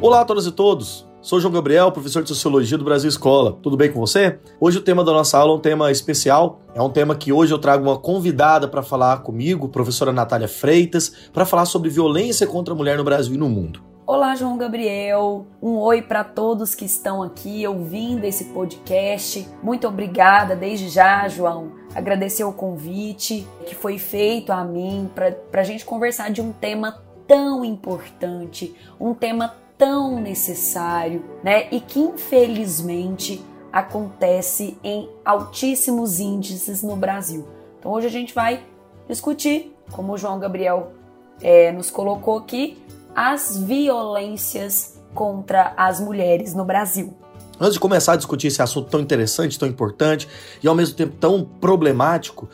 Olá a todas e todos. Sou João Gabriel, professor de Sociologia do Brasil Escola. Tudo bem com você? Hoje o tema da nossa aula é um tema especial. É um tema que hoje eu trago uma convidada para falar comigo, professora Natália Freitas, para falar sobre violência contra a mulher no Brasil e no mundo. Olá, João Gabriel. Um oi para todos que estão aqui ouvindo esse podcast. Muito obrigada desde já, João. Agradecer o convite que foi feito a mim para a gente conversar de um tema tão importante, um tema tão necessário, né? E que infelizmente acontece em altíssimos índices no Brasil. Então hoje a gente vai discutir, como o João Gabriel é, nos colocou aqui, as violências contra as mulheres no Brasil. Antes de começar a discutir esse assunto tão interessante, tão importante e ao mesmo tempo tão problemático,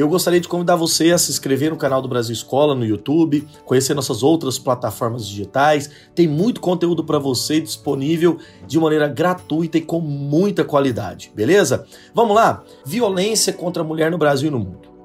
eu gostaria de convidar você a se inscrever no canal do Brasil Escola no YouTube, conhecer nossas outras plataformas digitais. Tem muito conteúdo para você disponível de maneira gratuita e com muita qualidade, beleza? Vamos lá? Violência contra a mulher no Brasil e no mundo.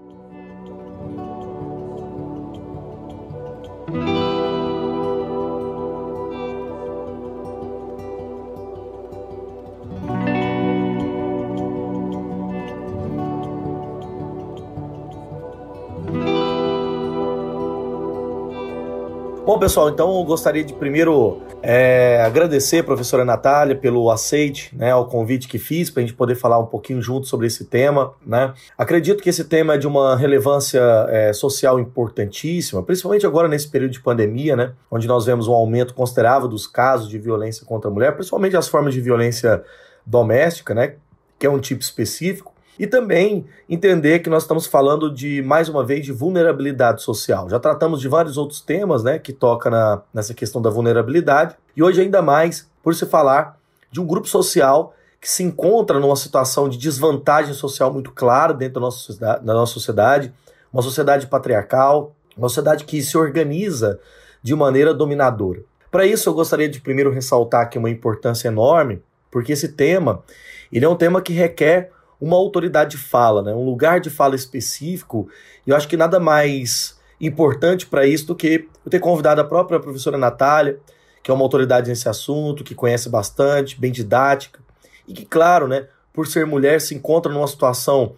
Bom, pessoal, então eu gostaria de primeiro é, agradecer a professora Natália pelo aceite, né, ao convite que fiz para a gente poder falar um pouquinho junto sobre esse tema, né. Acredito que esse tema é de uma relevância é, social importantíssima, principalmente agora nesse período de pandemia, né, onde nós vemos um aumento considerável dos casos de violência contra a mulher, principalmente as formas de violência doméstica, né, que é um tipo específico. E também entender que nós estamos falando de, mais uma vez, de vulnerabilidade social. Já tratamos de vários outros temas, né, que toca na, nessa questão da vulnerabilidade. E hoje, ainda mais, por se falar de um grupo social que se encontra numa situação de desvantagem social muito clara dentro da nossa, da nossa sociedade, uma sociedade patriarcal, uma sociedade que se organiza de maneira dominadora. Para isso, eu gostaria de primeiro ressaltar aqui uma importância enorme, porque esse tema ele é um tema que requer uma autoridade de fala, né? um lugar de fala específico. E eu acho que nada mais importante para isso do que eu ter convidado a própria professora Natália, que é uma autoridade nesse assunto, que conhece bastante, bem didática, e que, claro, né, por ser mulher, se encontra numa situação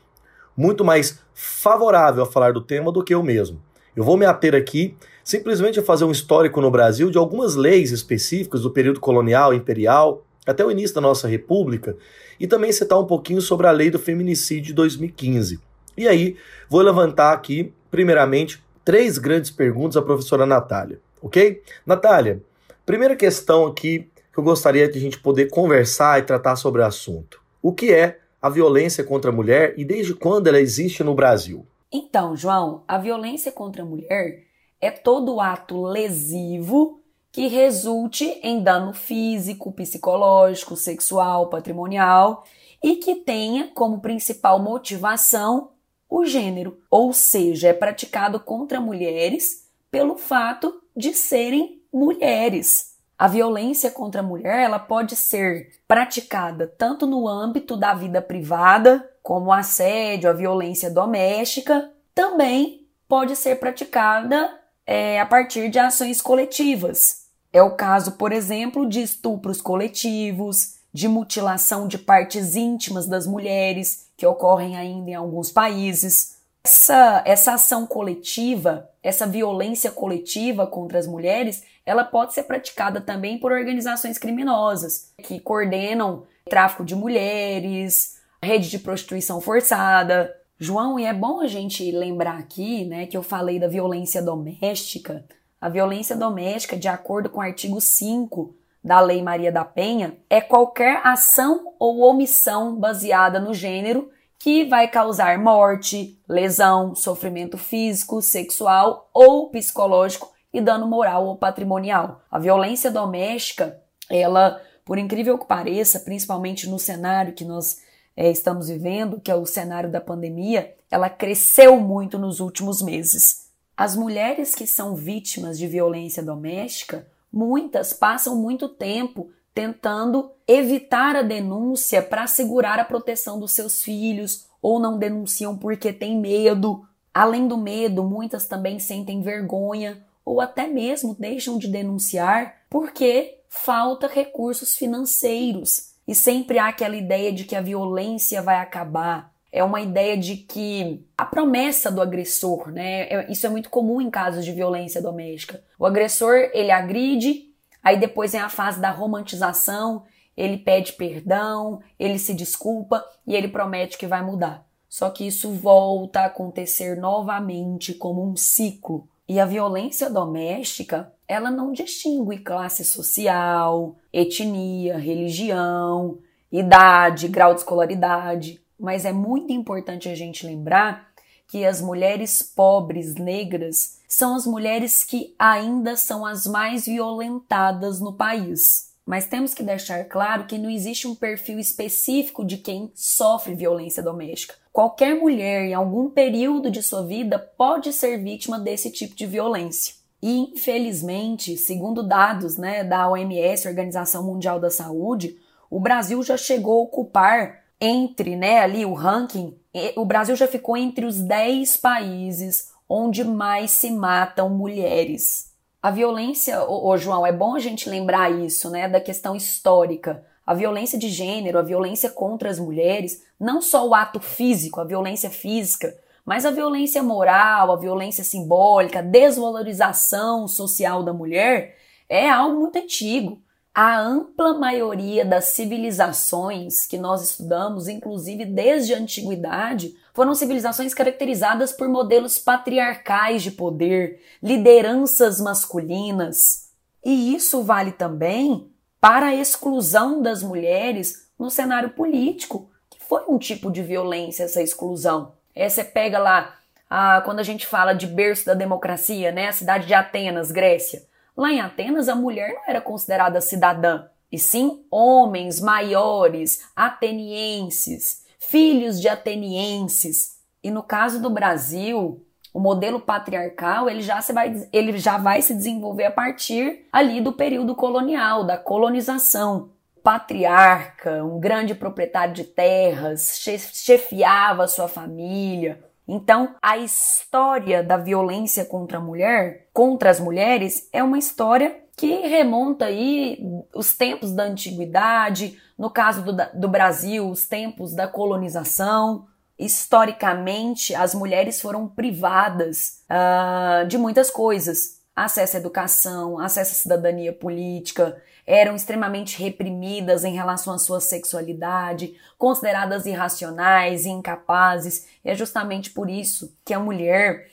muito mais favorável a falar do tema do que eu mesmo. Eu vou me ater aqui simplesmente a fazer um histórico no Brasil de algumas leis específicas do período colonial, imperial, até o início da nossa república, e também citar um pouquinho sobre a lei do feminicídio de 2015. E aí, vou levantar aqui, primeiramente, três grandes perguntas à professora Natália, ok? Natália, primeira questão aqui que eu gostaria de a gente poder conversar e tratar sobre o assunto. O que é a violência contra a mulher e desde quando ela existe no Brasil? Então, João, a violência contra a mulher é todo ato lesivo que resulte em dano físico, psicológico, sexual, patrimonial e que tenha como principal motivação o gênero, ou seja, é praticado contra mulheres pelo fato de serem mulheres. A violência contra a mulher ela pode ser praticada tanto no âmbito da vida privada, como o assédio, a violência doméstica, também pode ser praticada é, a partir de ações coletivas, é o caso, por exemplo, de estupros coletivos, de mutilação de partes íntimas das mulheres, que ocorrem ainda em alguns países. Essa, essa ação coletiva, essa violência coletiva contra as mulheres, ela pode ser praticada também por organizações criminosas que coordenam tráfico de mulheres, rede de prostituição forçada. João, e é bom a gente lembrar aqui, né, que eu falei da violência doméstica, a violência doméstica, de acordo com o artigo 5 da Lei Maria da Penha, é qualquer ação ou omissão baseada no gênero que vai causar morte, lesão, sofrimento físico, sexual ou psicológico e dano moral ou patrimonial. A violência doméstica, ela, por incrível que pareça, principalmente no cenário que nós é, estamos vivendo, que é o cenário da pandemia, ela cresceu muito nos últimos meses. As mulheres que são vítimas de violência doméstica, muitas passam muito tempo tentando evitar a denúncia para assegurar a proteção dos seus filhos ou não denunciam porque têm medo. Além do medo, muitas também sentem vergonha ou até mesmo deixam de denunciar porque falta recursos financeiros. E sempre há aquela ideia de que a violência vai acabar. É uma ideia de que a promessa do agressor, né? É, isso é muito comum em casos de violência doméstica. O agressor, ele agride, aí depois vem a fase da romantização, ele pede perdão, ele se desculpa e ele promete que vai mudar. Só que isso volta a acontecer novamente como um ciclo. E a violência doméstica, ela não distingue classe social, etnia, religião, idade, grau de escolaridade, mas é muito importante a gente lembrar que as mulheres pobres negras são as mulheres que ainda são as mais violentadas no país. Mas temos que deixar claro que não existe um perfil específico de quem sofre violência doméstica. Qualquer mulher, em algum período de sua vida, pode ser vítima desse tipo de violência. E, infelizmente, segundo dados né, da OMS, Organização Mundial da Saúde, o Brasil já chegou a ocupar entre né, ali o ranking, o Brasil já ficou entre os 10 países onde mais se matam mulheres. A violência, ô, ô, João, é bom a gente lembrar isso, né, da questão histórica. A violência de gênero, a violência contra as mulheres, não só o ato físico, a violência física, mas a violência moral, a violência simbólica, a desvalorização social da mulher é algo muito antigo. A ampla maioria das civilizações que nós estudamos, inclusive desde a antiguidade, foram civilizações caracterizadas por modelos patriarcais de poder, lideranças masculinas. E isso vale também para a exclusão das mulheres no cenário político, que foi um tipo de violência essa exclusão. É, você pega lá, a, quando a gente fala de berço da democracia, né, a cidade de Atenas, Grécia. Lá em Atenas, a mulher não era considerada cidadã, e sim homens maiores, atenienses, filhos de atenienses. E no caso do Brasil, o modelo patriarcal ele já, se vai, ele já vai se desenvolver a partir ali do período colonial, da colonização. Patriarca, um grande proprietário de terras, chefiava sua família, então, a história da violência contra a mulher, contra as mulheres, é uma história que remonta aí os tempos da antiguidade, no caso do, do Brasil, os tempos da colonização. Historicamente, as mulheres foram privadas uh, de muitas coisas: acesso à educação, acesso à cidadania política, eram extremamente reprimidas em relação à sua sexualidade, consideradas irracionais e incapazes. E é justamente por isso que a mulher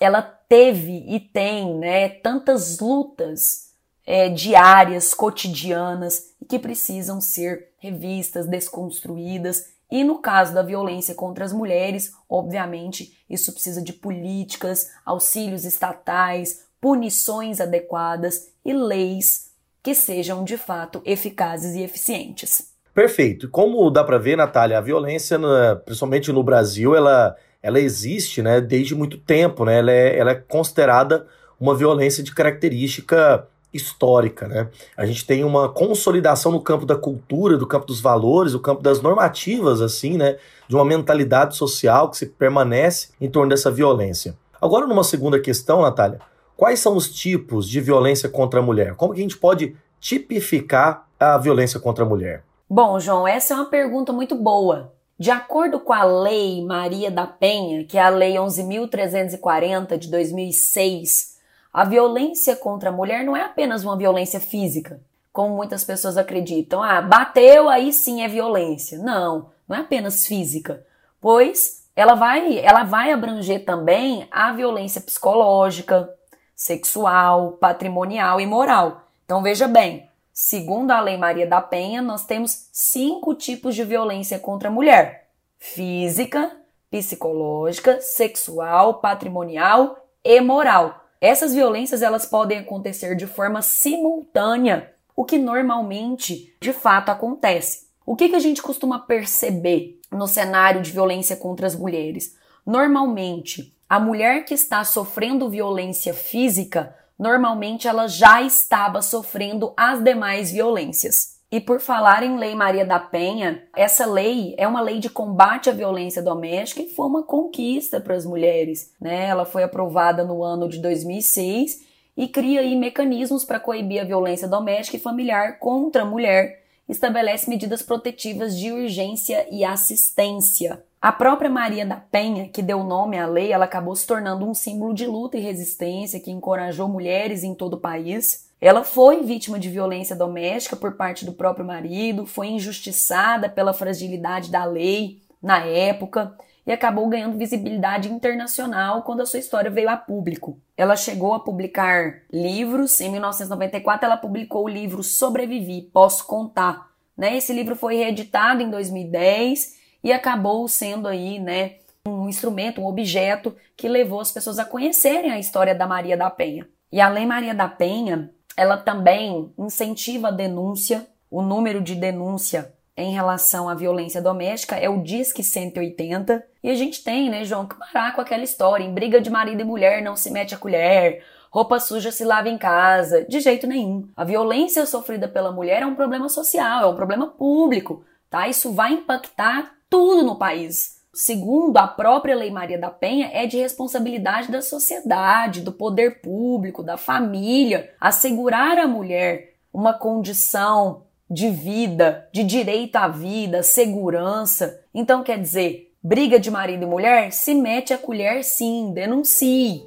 ela teve e tem né, tantas lutas é, diárias, cotidianas, que precisam ser revistas, desconstruídas. E no caso da violência contra as mulheres, obviamente, isso precisa de políticas, auxílios estatais, punições adequadas e leis que sejam de fato eficazes e eficientes. Perfeito. Como dá para ver, Natália, a violência, principalmente no Brasil, ela, ela existe né, desde muito tempo. Né? Ela, é, ela é considerada uma violência de característica histórica, né? A gente tem uma consolidação no campo da cultura, do campo dos valores, do campo das normativas, assim, né? De uma mentalidade social que se permanece em torno dessa violência. Agora, numa segunda questão, Natália, Quais são os tipos de violência contra a mulher? Como que a gente pode tipificar a violência contra a mulher? Bom, João, essa é uma pergunta muito boa. De acordo com a Lei Maria da Penha, que é a Lei 11.340 de 2006, a violência contra a mulher não é apenas uma violência física, como muitas pessoas acreditam. Ah, bateu, aí sim é violência. Não, não é apenas física, pois ela vai, ela vai abranger também a violência psicológica, sexual, patrimonial e moral. Então veja bem, segundo a Lei Maria da Penha, nós temos cinco tipos de violência contra a mulher: física, psicológica, sexual, patrimonial e moral. Essas violências elas podem acontecer de forma simultânea, o que normalmente de fato acontece. O que, que a gente costuma perceber no cenário de violência contra as mulheres? Normalmente, a mulher que está sofrendo violência física, normalmente ela já estava sofrendo as demais violências. E por falar em Lei Maria da Penha, essa lei é uma lei de combate à violência doméstica e foi uma conquista para as mulheres. Né? Ela foi aprovada no ano de 2006 e cria aí mecanismos para coibir a violência doméstica e familiar contra a mulher, estabelece medidas protetivas de urgência e assistência. A própria Maria da Penha, que deu nome à lei, ela acabou se tornando um símbolo de luta e resistência que encorajou mulheres em todo o país. Ela foi vítima de violência doméstica por parte do próprio marido, foi injustiçada pela fragilidade da lei na época e acabou ganhando visibilidade internacional quando a sua história veio a público. Ela chegou a publicar livros. Em 1994, ela publicou o livro Sobrevivi, Posso Contar. Né? Esse livro foi reeditado em 2010 e acabou sendo aí, né, um instrumento, um objeto que levou as pessoas a conhecerem a história da Maria da Penha. E a Lei Maria da Penha, ela também incentiva a denúncia, o número de denúncia em relação à violência doméstica é o Disque 180. E a gente tem, né, João, que parar com aquela história. Em briga de marido e mulher não se mete a colher. Roupa suja se lava em casa. De jeito nenhum. A violência sofrida pela mulher é um problema social, é um problema público, tá? Isso vai impactar tudo no país. Segundo a própria Lei Maria da Penha, é de responsabilidade da sociedade, do poder público, da família, assegurar à mulher uma condição de vida, de direito à vida, segurança. Então, quer dizer, briga de marido e mulher, se mete a colher sim, denuncie.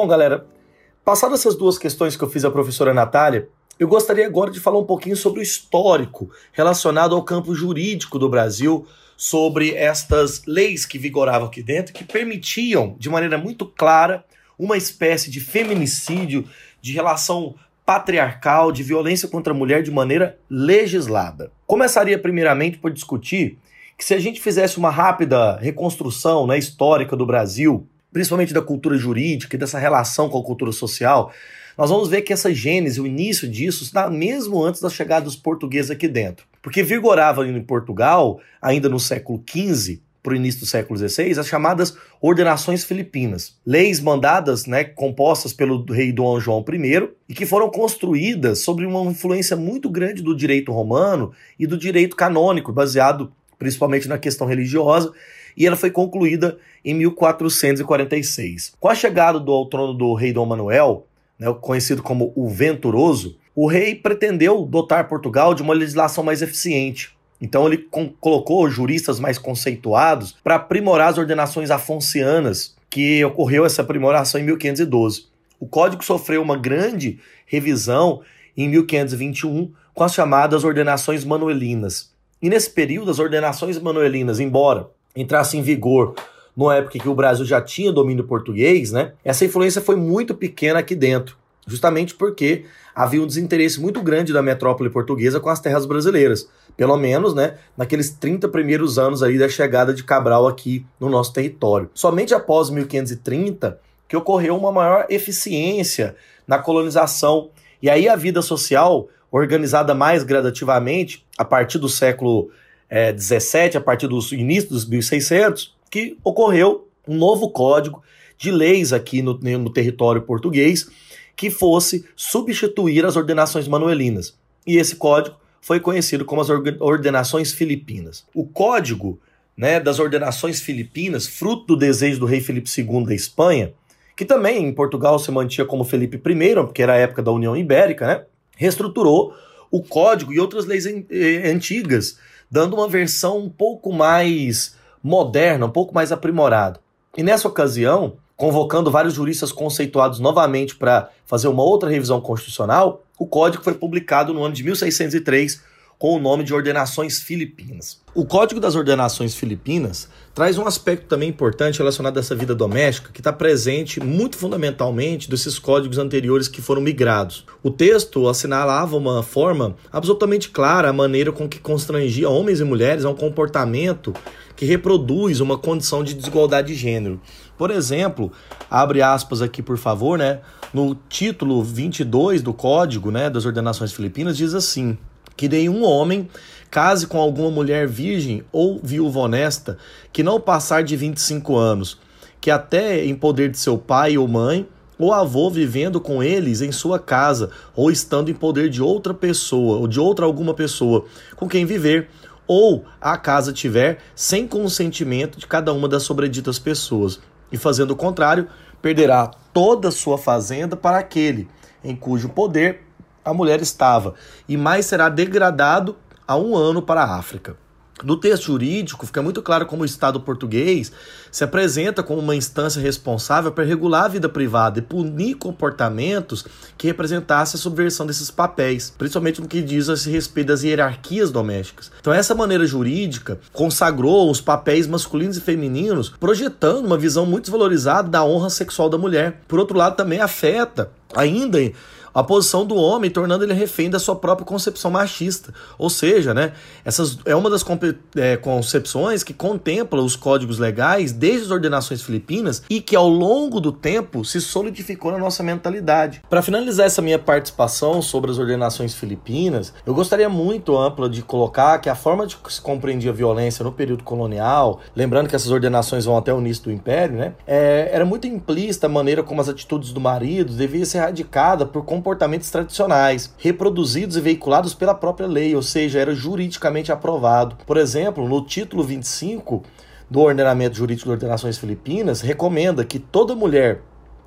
Bom, galera, passadas essas duas questões que eu fiz à professora Natália, eu gostaria agora de falar um pouquinho sobre o histórico relacionado ao campo jurídico do Brasil, sobre estas leis que vigoravam aqui dentro, que permitiam, de maneira muito clara, uma espécie de feminicídio, de relação patriarcal, de violência contra a mulher de maneira legislada. Começaria primeiramente por discutir que se a gente fizesse uma rápida reconstrução né, histórica do Brasil, principalmente da cultura jurídica e dessa relação com a cultura social, nós vamos ver que essa gênese, o início disso, está mesmo antes da chegada dos portugueses aqui dentro. Porque vigorava em Portugal, ainda no século XV, para o início do século XVI, as chamadas ordenações filipinas, leis mandadas, né, compostas pelo rei Dom João I e que foram construídas sobre uma influência muito grande do direito romano e do direito canônico, baseado principalmente na questão religiosa, e ela foi concluída em 1446. Com a chegada do, ao trono do rei Dom Manuel, né, conhecido como o Venturoso, o rei pretendeu dotar Portugal de uma legislação mais eficiente. Então ele colocou juristas mais conceituados para aprimorar as ordenações afoncianas, que ocorreu essa aprimoração em 1512. O código sofreu uma grande revisão em 1521 com as chamadas ordenações manuelinas. E nesse período, as ordenações manuelinas, embora entrassem em vigor numa época que o Brasil já tinha domínio português, né? Essa influência foi muito pequena aqui dentro, justamente porque havia um desinteresse muito grande da metrópole portuguesa com as terras brasileiras, pelo menos, né, naqueles 30 primeiros anos aí da chegada de Cabral aqui no nosso território. Somente após 1530 que ocorreu uma maior eficiência na colonização e aí a vida social organizada mais gradativamente a partir do século é, 17, a partir do início dos 1600, que ocorreu um novo código de leis aqui no, no território português que fosse substituir as ordenações manuelinas. E esse código foi conhecido como as ordenações filipinas. O código né, das ordenações filipinas, fruto do desejo do rei Felipe II da Espanha, que também em Portugal se mantinha como Felipe I, porque era a época da União Ibérica, né, reestruturou o código e outras leis eh, antigas dando uma versão um pouco mais moderna, um pouco mais aprimorada. E nessa ocasião, convocando vários juristas conceituados novamente para fazer uma outra revisão constitucional, o código foi publicado no ano de 1603 com o nome de Ordenações Filipinas. O Código das Ordenações Filipinas traz um aspecto também importante relacionado a essa vida doméstica que está presente muito fundamentalmente desses códigos anteriores que foram migrados. O texto assinalava uma forma absolutamente clara a maneira com que constrangia homens e mulheres a um comportamento que reproduz uma condição de desigualdade de gênero. Por exemplo, abre aspas aqui por favor, né? No título 22 do Código, né, das Ordenações Filipinas diz assim: que nenhum homem case com alguma mulher virgem ou viúva honesta que não passar de 25 anos, que até em poder de seu pai ou mãe, ou avô vivendo com eles em sua casa, ou estando em poder de outra pessoa, ou de outra alguma pessoa com quem viver, ou a casa tiver sem consentimento de cada uma das sobreditas pessoas. E fazendo o contrário, perderá toda sua fazenda para aquele em cujo poder a mulher estava, e mais será degradado a um ano para a África. No texto jurídico, fica muito claro como o Estado português se apresenta como uma instância responsável para regular a vida privada e punir comportamentos que representassem a subversão desses papéis, principalmente no que diz a respeito das hierarquias domésticas. Então, essa maneira jurídica consagrou os papéis masculinos e femininos, projetando uma visão muito desvalorizada da honra sexual da mulher. Por outro lado, também afeta ainda a posição do homem, tornando ele refém da sua própria concepção machista. Ou seja, né, essas é uma das é, concepções que contempla os códigos legais desde as ordenações filipinas e que ao longo do tempo se solidificou na nossa mentalidade. Para finalizar essa minha participação sobre as ordenações filipinas, eu gostaria muito ampla de colocar que a forma de se compreendia a violência no período colonial, lembrando que essas ordenações vão até o início do império, né, é, era muito implícita a maneira como as atitudes do marido deviam ser erradicadas por comportamentos tradicionais, reproduzidos e veiculados pela própria lei, ou seja, era juridicamente aprovado. Por exemplo, no título 25 do Ordenamento Jurídico de Ordenações Filipinas, recomenda que toda mulher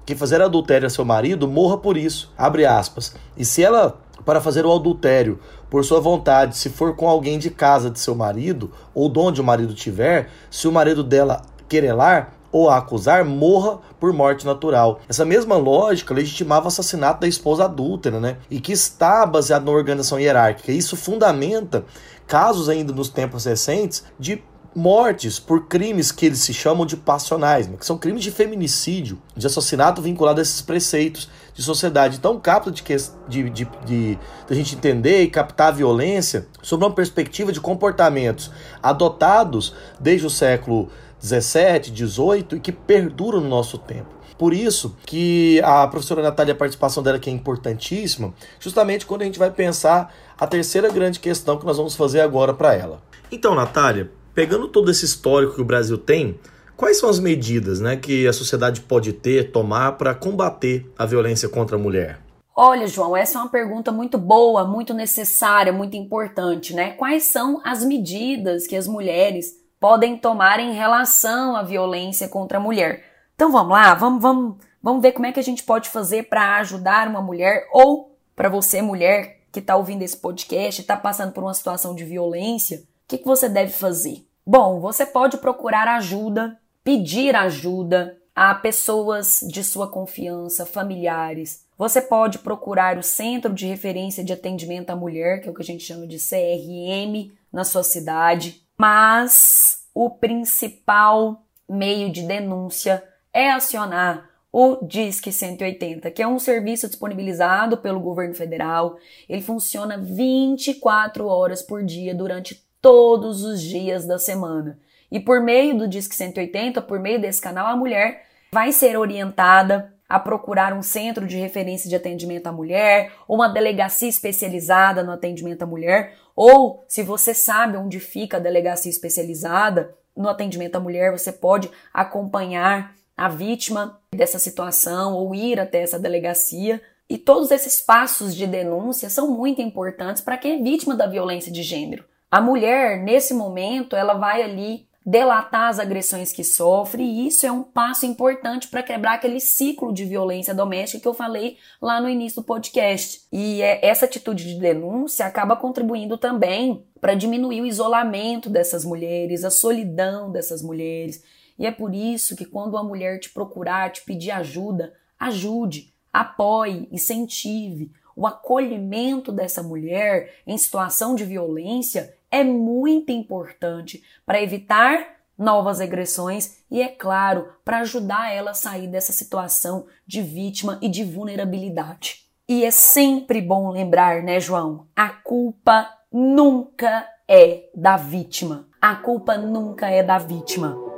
que fazer adultério a seu marido morra por isso. Abre aspas. E se ela, para fazer o adultério por sua vontade, se for com alguém de casa de seu marido, ou de onde o marido tiver, se o marido dela querelar, ou a acusar morra por morte natural. Essa mesma lógica legitimava o assassinato da esposa adúltera, né? E que está baseado na organização hierárquica. Isso fundamenta casos ainda nos tempos recentes de mortes por crimes que eles se chamam de passionais, né? que são crimes de feminicídio, de assassinato vinculado a esses preceitos de sociedade. Então, capta de, de, de, de, a gente entender e captar a violência sob uma perspectiva de comportamentos adotados desde o século 17, 18 e que perduram no nosso tempo. Por isso que a professora Natália, a participação dela que é importantíssima, justamente quando a gente vai pensar a terceira grande questão que nós vamos fazer agora para ela. Então, Natália, pegando todo esse histórico que o Brasil tem, quais são as medidas né, que a sociedade pode ter, tomar para combater a violência contra a mulher? Olha, João, essa é uma pergunta muito boa, muito necessária, muito importante, né? Quais são as medidas que as mulheres podem tomar em relação à violência contra a mulher. Então vamos lá, vamos, vamos, vamos ver como é que a gente pode fazer para ajudar uma mulher ou para você, mulher, que está ouvindo esse podcast e está passando por uma situação de violência, o que, que você deve fazer? Bom, você pode procurar ajuda, pedir ajuda a pessoas de sua confiança, familiares. Você pode procurar o Centro de Referência de Atendimento à Mulher, que é o que a gente chama de CRM, na sua cidade. Mas o principal meio de denúncia é acionar o Disque 180, que é um serviço disponibilizado pelo governo federal. Ele funciona 24 horas por dia durante todos os dias da semana. E por meio do Disque 180, por meio desse canal, a mulher vai ser orientada a procurar um centro de referência de atendimento à mulher, ou uma delegacia especializada no atendimento à mulher, ou se você sabe onde fica a delegacia especializada no atendimento à mulher, você pode acompanhar a vítima dessa situação ou ir até essa delegacia. E todos esses passos de denúncia são muito importantes para quem é vítima da violência de gênero. A mulher, nesse momento, ela vai ali delatar as agressões que sofre, e isso é um passo importante para quebrar aquele ciclo de violência doméstica que eu falei lá no início do podcast. E é, essa atitude de denúncia acaba contribuindo também para diminuir o isolamento dessas mulheres, a solidão dessas mulheres. E é por isso que quando a mulher te procurar, te pedir ajuda, ajude, apoie, incentive. O acolhimento dessa mulher em situação de violência é muito importante para evitar novas agressões e, é claro, para ajudar ela a sair dessa situação de vítima e de vulnerabilidade. E é sempre bom lembrar, né, João? A culpa nunca é da vítima. A culpa nunca é da vítima.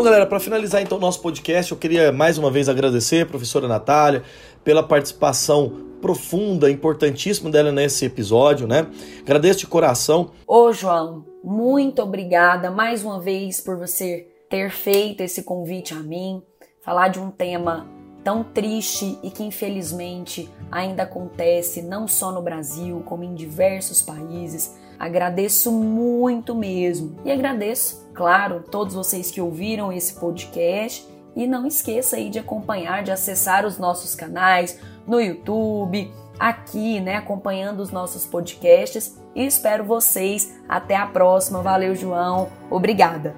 Bom, galera, para finalizar então o nosso podcast, eu queria mais uma vez agradecer a professora Natália pela participação profunda, importantíssima dela nesse episódio, né? Agradeço de coração. Ô, João, muito obrigada mais uma vez por você ter feito esse convite a mim, falar de um tema tão triste e que infelizmente ainda acontece não só no Brasil, como em diversos países. Agradeço muito mesmo. E agradeço, claro, todos vocês que ouviram esse podcast. E não esqueça aí de acompanhar, de acessar os nossos canais no YouTube, aqui, né, acompanhando os nossos podcasts. E espero vocês. Até a próxima. Valeu, João. Obrigada.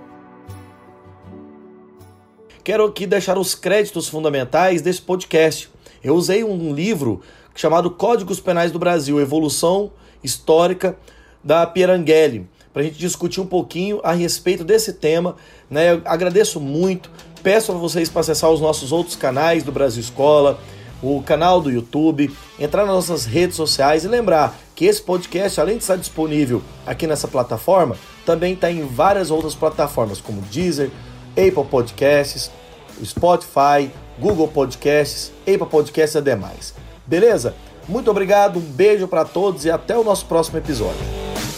Quero aqui deixar os créditos fundamentais desse podcast. Eu usei um livro chamado Códigos Penais do Brasil, Evolução Histórica da Pierangeli, para a gente discutir um pouquinho a respeito desse tema. Né? Eu agradeço muito, peço a vocês para acessar os nossos outros canais do Brasil Escola, o canal do YouTube, entrar nas nossas redes sociais e lembrar que esse podcast, além de estar disponível aqui nessa plataforma, também está em várias outras plataformas, como Deezer, Apple Podcasts, Spotify, Google Podcasts, Apple Podcasts e demais. Beleza? Muito obrigado, um beijo para todos e até o nosso próximo episódio.